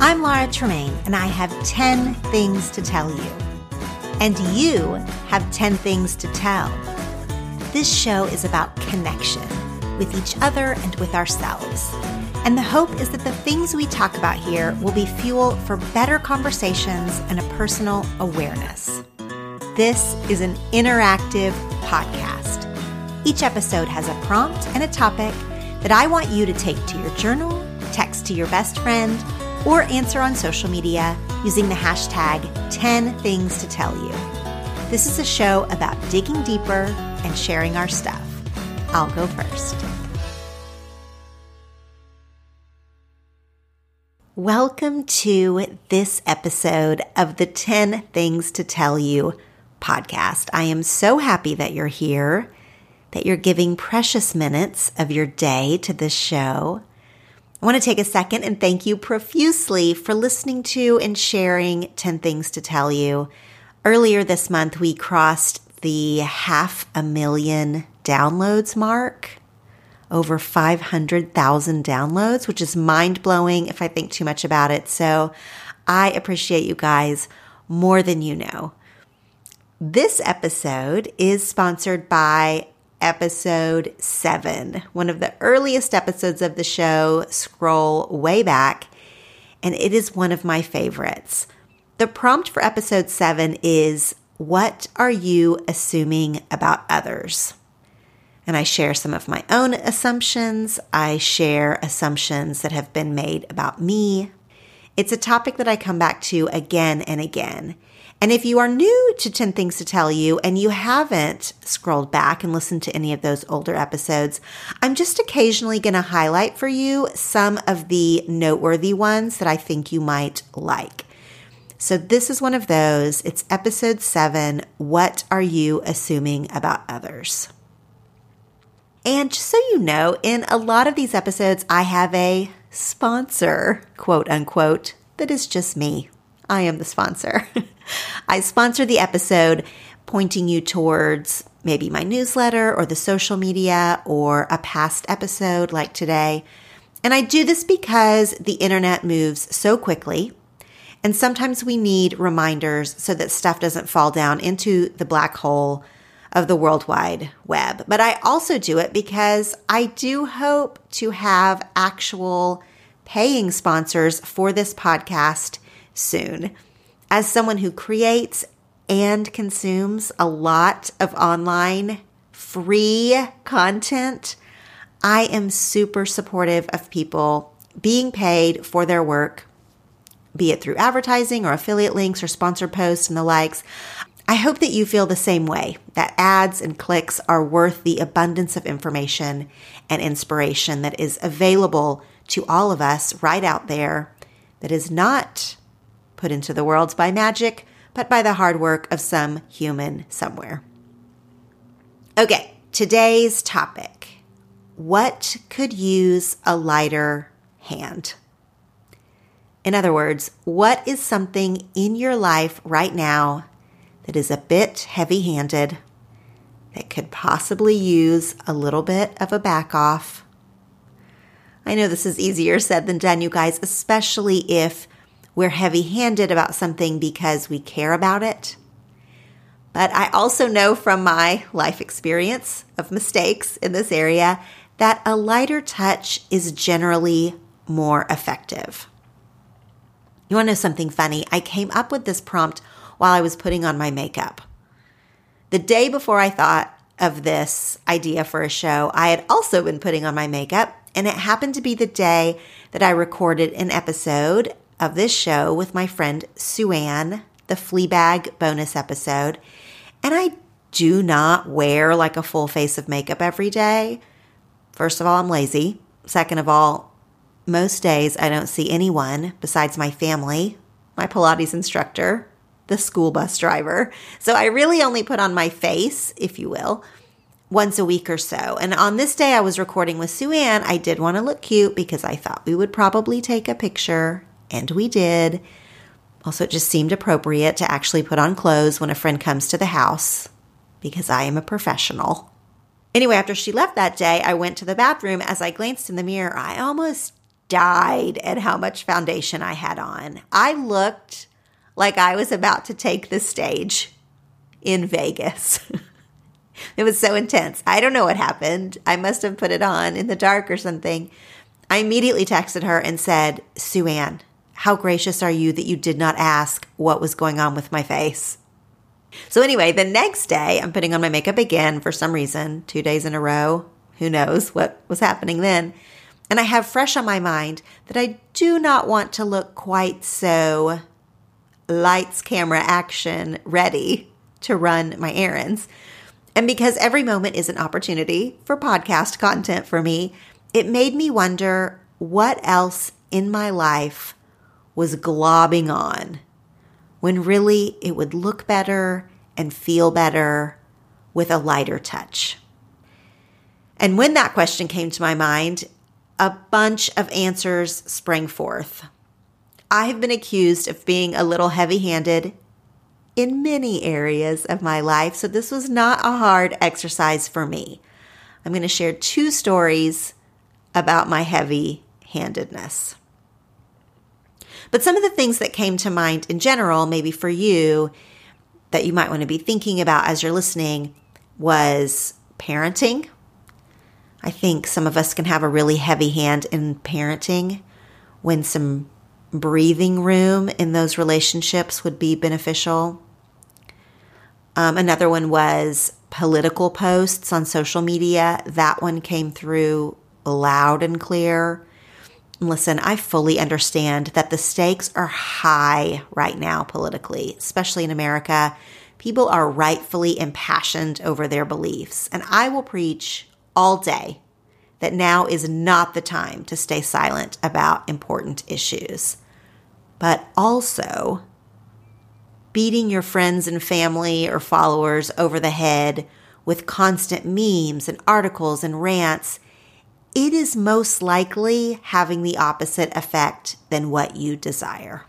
I'm Laura Tremaine, and I have 10 things to tell you. And you have 10 things to tell. This show is about connection with each other and with ourselves. And the hope is that the things we talk about here will be fuel for better conversations and a personal awareness. This is an interactive podcast. Each episode has a prompt and a topic that I want you to take to your journal, text to your best friend, or answer on social media using the hashtag 10 things to tell you. This is a show about digging deeper and sharing our stuff. I'll go first. Welcome to this episode of the 10 Things to Tell You podcast. I am so happy that you're here, that you're giving precious minutes of your day to this show. I want to take a second and thank you profusely for listening to and sharing 10 Things to Tell You. Earlier this month, we crossed the half a million downloads mark, over 500,000 downloads, which is mind blowing if I think too much about it. So I appreciate you guys more than you know. This episode is sponsored by episode seven, one of the earliest episodes of the show. Scroll way back, and it is one of my favorites. The prompt for episode seven is What are you assuming about others? And I share some of my own assumptions. I share assumptions that have been made about me. It's a topic that I come back to again and again. And if you are new to 10 Things to Tell You and you haven't scrolled back and listened to any of those older episodes, I'm just occasionally going to highlight for you some of the noteworthy ones that I think you might like. So this is one of those. It's episode seven What Are You Assuming About Others? And just so you know, in a lot of these episodes, I have a sponsor, quote unquote, that is just me. I am the sponsor. I sponsor the episode pointing you towards maybe my newsletter or the social media or a past episode like today. And I do this because the internet moves so quickly. And sometimes we need reminders so that stuff doesn't fall down into the black hole of the World Wide Web. But I also do it because I do hope to have actual paying sponsors for this podcast soon. As someone who creates and consumes a lot of online free content, I am super supportive of people being paid for their work, be it through advertising or affiliate links or sponsored posts and the likes. I hope that you feel the same way that ads and clicks are worth the abundance of information and inspiration that is available to all of us right out there that is not put into the world by magic, but by the hard work of some human somewhere. Okay, today's topic What could use a lighter hand? In other words, what is something in your life right now that is a bit heavy handed, that could possibly use a little bit of a back off? I know this is easier said than done, you guys, especially if we're heavy handed about something because we care about it. But I also know from my life experience of mistakes in this area that a lighter touch is generally more effective. You want to know something funny? I came up with this prompt while I was putting on my makeup. The day before I thought of this idea for a show, I had also been putting on my makeup, and it happened to be the day that I recorded an episode of this show with my friend Sue Ann, the Fleabag bonus episode. And I do not wear like a full face of makeup every day. First of all, I'm lazy. Second of all, most days I don't see anyone besides my family, my Pilates instructor, the school bus driver. So I really only put on my face, if you will, once a week or so. And on this day I was recording with Sue Ann, I did want to look cute because I thought we would probably take a picture, and we did. Also, it just seemed appropriate to actually put on clothes when a friend comes to the house because I am a professional. Anyway, after she left that day, I went to the bathroom. As I glanced in the mirror, I almost died at how much foundation I had on. I looked like I was about to take the stage in Vegas. it was so intense. I don't know what happened. I must have put it on in the dark or something. I immediately texted her and said, Sue Ann, how gracious are you that you did not ask what was going on with my face? So, anyway, the next day, I'm putting on my makeup again for some reason, two days in a row. Who knows what was happening then? And I have fresh on my mind that I do not want to look quite so lights, camera, action ready to run my errands. And because every moment is an opportunity for podcast content for me, it made me wonder what else in my life was globbing on when really it would look better and feel better with a lighter touch. And when that question came to my mind, a bunch of answers sprang forth. I have been accused of being a little heavy handed in many areas of my life, so this was not a hard exercise for me. I'm going to share two stories about my heavy handedness. But some of the things that came to mind in general, maybe for you, that you might want to be thinking about as you're listening was parenting. I think some of us can have a really heavy hand in parenting when some breathing room in those relationships would be beneficial. Um, another one was political posts on social media. That one came through loud and clear. Listen, I fully understand that the stakes are high right now politically, especially in America. People are rightfully impassioned over their beliefs. And I will preach all day that now is not the time to stay silent about important issues. But also, beating your friends and family or followers over the head with constant memes and articles and rants it is most likely having the opposite effect than what you desire.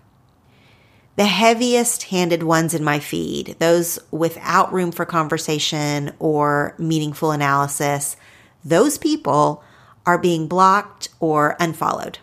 The heaviest handed ones in my feed, those without room for conversation or meaningful analysis, those people are being blocked or unfollowed.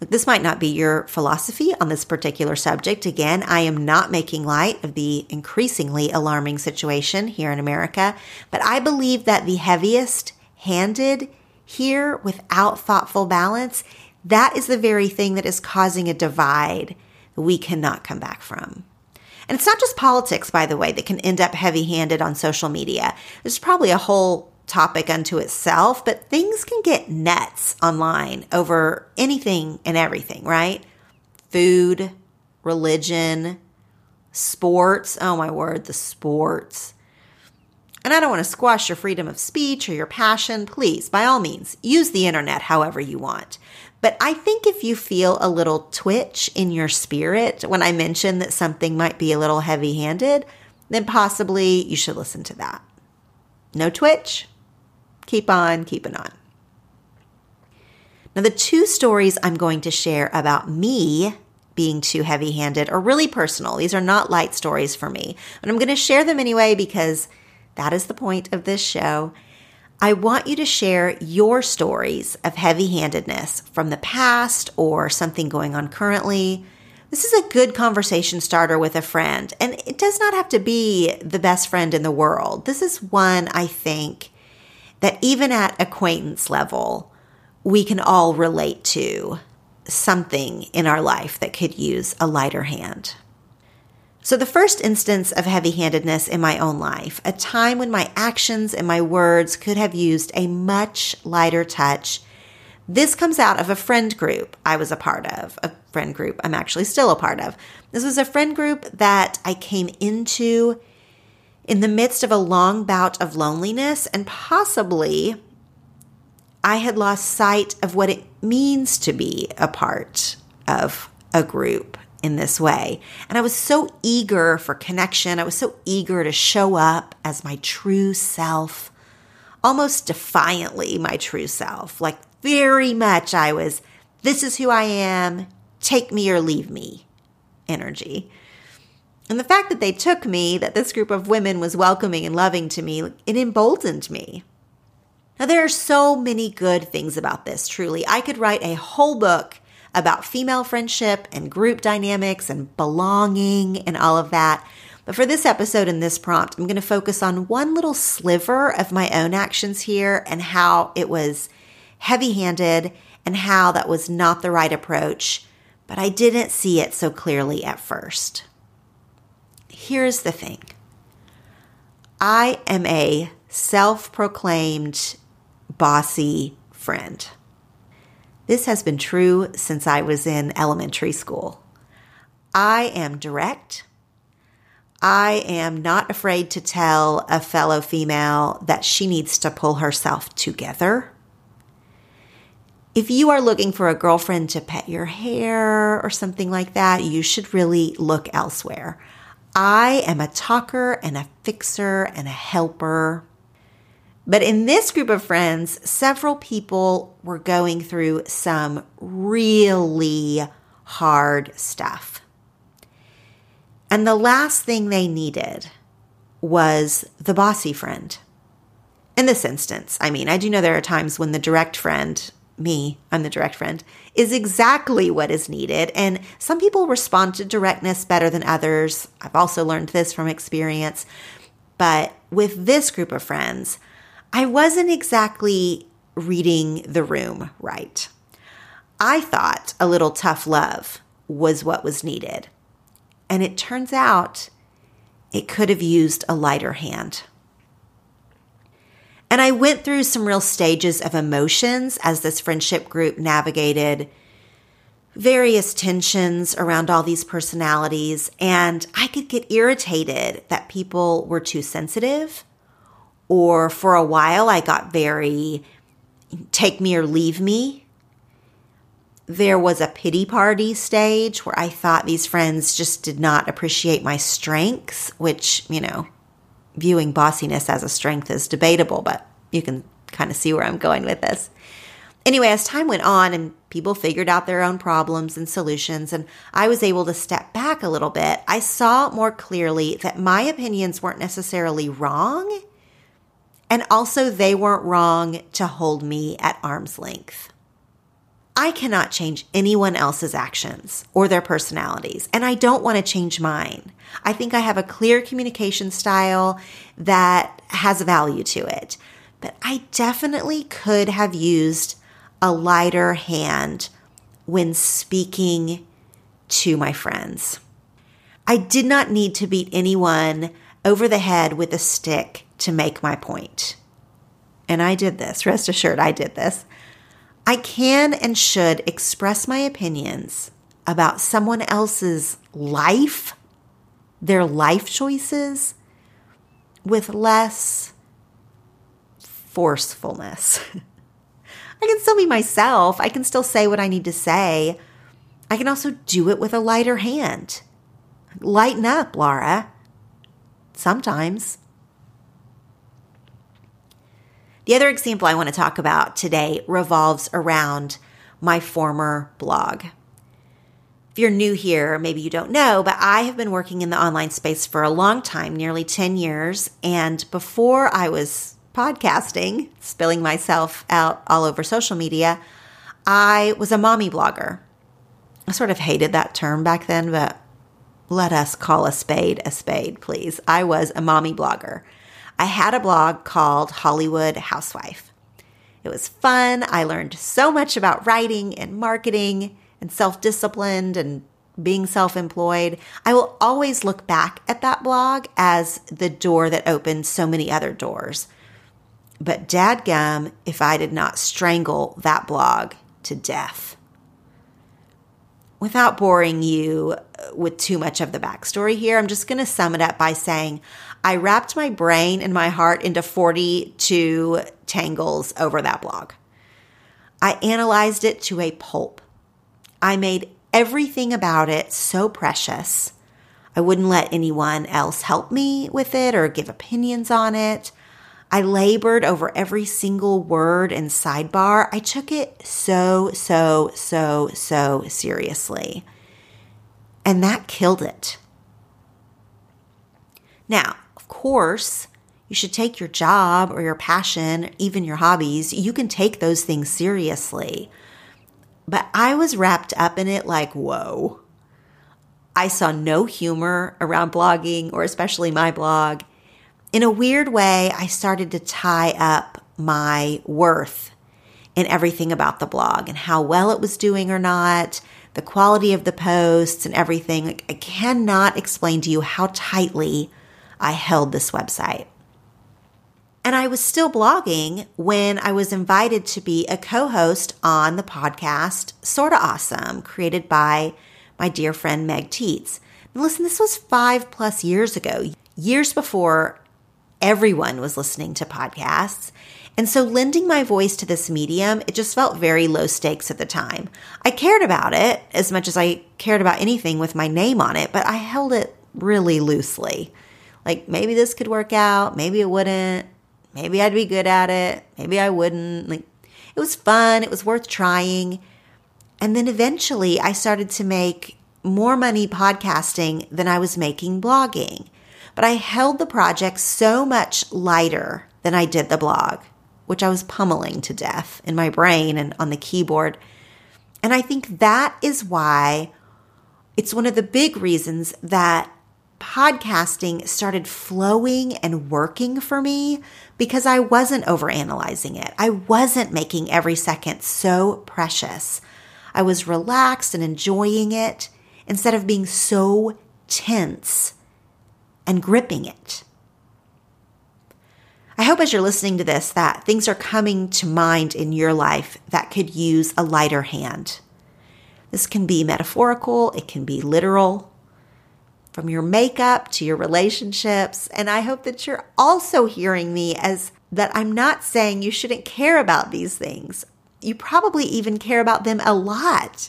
This might not be your philosophy on this particular subject. Again, I am not making light of the increasingly alarming situation here in America, but I believe that the heaviest handed here without thoughtful balance, that is the very thing that is causing a divide we cannot come back from. And it's not just politics, by the way, that can end up heavy handed on social media. There's probably a whole topic unto itself, but things can get nuts online over anything and everything, right? Food, religion, sports. Oh my word, the sports. And I don't want to squash your freedom of speech or your passion. Please, by all means, use the internet however you want. But I think if you feel a little twitch in your spirit when I mention that something might be a little heavy handed, then possibly you should listen to that. No twitch? Keep on keeping on. Now, the two stories I'm going to share about me being too heavy handed are really personal. These are not light stories for me, but I'm going to share them anyway because that is the point of this show. I want you to share your stories of heavy handedness from the past or something going on currently. This is a good conversation starter with a friend, and it does not have to be the best friend in the world. This is one I think that even at acquaintance level, we can all relate to something in our life that could use a lighter hand. So, the first instance of heavy handedness in my own life, a time when my actions and my words could have used a much lighter touch, this comes out of a friend group I was a part of, a friend group I'm actually still a part of. This was a friend group that I came into in the midst of a long bout of loneliness, and possibly I had lost sight of what it means to be a part of a group in this way. And I was so eager for connection. I was so eager to show up as my true self, almost defiantly my true self. Like very much I was, this is who I am, take me or leave me energy. And the fact that they took me, that this group of women was welcoming and loving to me, it emboldened me. Now, there are so many good things about this, truly. I could write a whole book about female friendship and group dynamics and belonging and all of that. But for this episode and this prompt, I'm going to focus on one little sliver of my own actions here and how it was heavy handed and how that was not the right approach. But I didn't see it so clearly at first. Here's the thing I am a self proclaimed bossy friend. This has been true since I was in elementary school. I am direct. I am not afraid to tell a fellow female that she needs to pull herself together. If you are looking for a girlfriend to pet your hair or something like that, you should really look elsewhere. I am a talker and a fixer and a helper. But in this group of friends, several people were going through some really hard stuff. And the last thing they needed was the bossy friend. In this instance, I mean, I do know there are times when the direct friend, me, I'm the direct friend, is exactly what is needed. And some people respond to directness better than others. I've also learned this from experience. But with this group of friends, I wasn't exactly reading the room right. I thought a little tough love was what was needed. And it turns out it could have used a lighter hand. And I went through some real stages of emotions as this friendship group navigated various tensions around all these personalities. And I could get irritated that people were too sensitive or for a while, I got very take me or leave me. There was a pity party stage where I thought these friends just did not appreciate my strengths, which, you know, viewing bossiness as a strength is debatable, but you can kind of see where I'm going with this. Anyway, as time went on and people figured out their own problems and solutions, and I was able to step back a little bit, I saw more clearly that my opinions weren't necessarily wrong and also, they weren't wrong to hold me at arm's length. I cannot change anyone else's actions or their personalities, and I don't want to change mine. I think I have a clear communication style that has value to it, but I definitely could have used a lighter hand when speaking to my friends. I did not need to beat anyone over the head with a stick to make my point. And I did this, rest assured, I did this. I can and should express my opinions about someone else's life, their life choices, with less forcefulness. I can still be myself. I can still say what I need to say. I can also do it with a lighter hand. Lighten up, Laura. Sometimes. The other example I want to talk about today revolves around my former blog. If you're new here, maybe you don't know, but I have been working in the online space for a long time, nearly 10 years. And before I was podcasting, spilling myself out all over social media, I was a mommy blogger. I sort of hated that term back then, but let us call a spade a spade, please. I was a mommy blogger. I had a blog called Hollywood Housewife. It was fun. I learned so much about writing and marketing and self disciplined and being self employed. I will always look back at that blog as the door that opened so many other doors. But dadgum, if I did not strangle that blog to death. Without boring you uh, with too much of the backstory here, I'm just going to sum it up by saying I wrapped my brain and my heart into 42 tangles over that blog. I analyzed it to a pulp. I made everything about it so precious. I wouldn't let anyone else help me with it or give opinions on it. I labored over every single word and sidebar. I took it so, so, so, so seriously. And that killed it. Now, course, you should take your job or your passion, even your hobbies. You can take those things seriously. But I was wrapped up in it like, whoa. I saw no humor around blogging or especially my blog. In a weird way, I started to tie up my worth in everything about the blog and how well it was doing or not, the quality of the posts and everything. I cannot explain to you how tightly I held this website. And I was still blogging when I was invited to be a co host on the podcast Sorta Awesome, created by my dear friend Meg Tietz. Now, listen, this was five plus years ago, years before everyone was listening to podcasts. And so, lending my voice to this medium, it just felt very low stakes at the time. I cared about it as much as I cared about anything with my name on it, but I held it really loosely. Like maybe this could work out, maybe it wouldn't. Maybe I'd be good at it. Maybe I wouldn't. Like it was fun. It was worth trying. And then eventually I started to make more money podcasting than I was making blogging. But I held the project so much lighter than I did the blog, which I was pummeling to death in my brain and on the keyboard. And I think that is why it's one of the big reasons that podcasting started flowing and working for me because I wasn't overanalyzing it. I wasn't making every second so precious. I was relaxed and enjoying it instead of being so tense and gripping it. I hope as you're listening to this that things are coming to mind in your life that could use a lighter hand. This can be metaphorical, it can be literal, from your makeup to your relationships. And I hope that you're also hearing me as that I'm not saying you shouldn't care about these things. You probably even care about them a lot.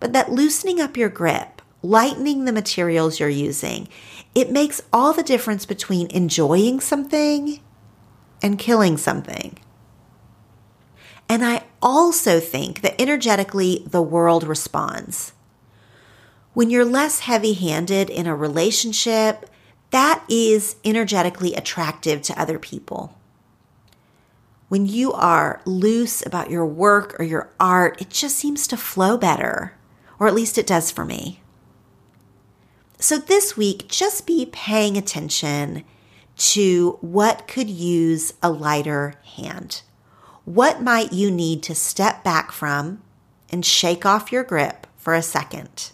But that loosening up your grip, lightening the materials you're using, it makes all the difference between enjoying something and killing something. And I also think that energetically the world responds. When you're less heavy handed in a relationship, that is energetically attractive to other people. When you are loose about your work or your art, it just seems to flow better, or at least it does for me. So this week, just be paying attention to what could use a lighter hand. What might you need to step back from and shake off your grip for a second?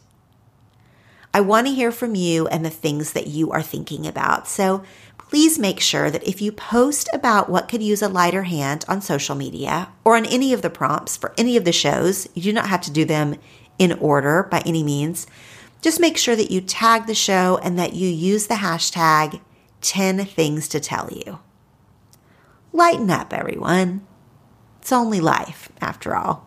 I want to hear from you and the things that you are thinking about. So please make sure that if you post about what could use a lighter hand on social media or on any of the prompts for any of the shows, you do not have to do them in order by any means. Just make sure that you tag the show and that you use the hashtag 10 things to tell you. Lighten up, everyone. It's only life, after all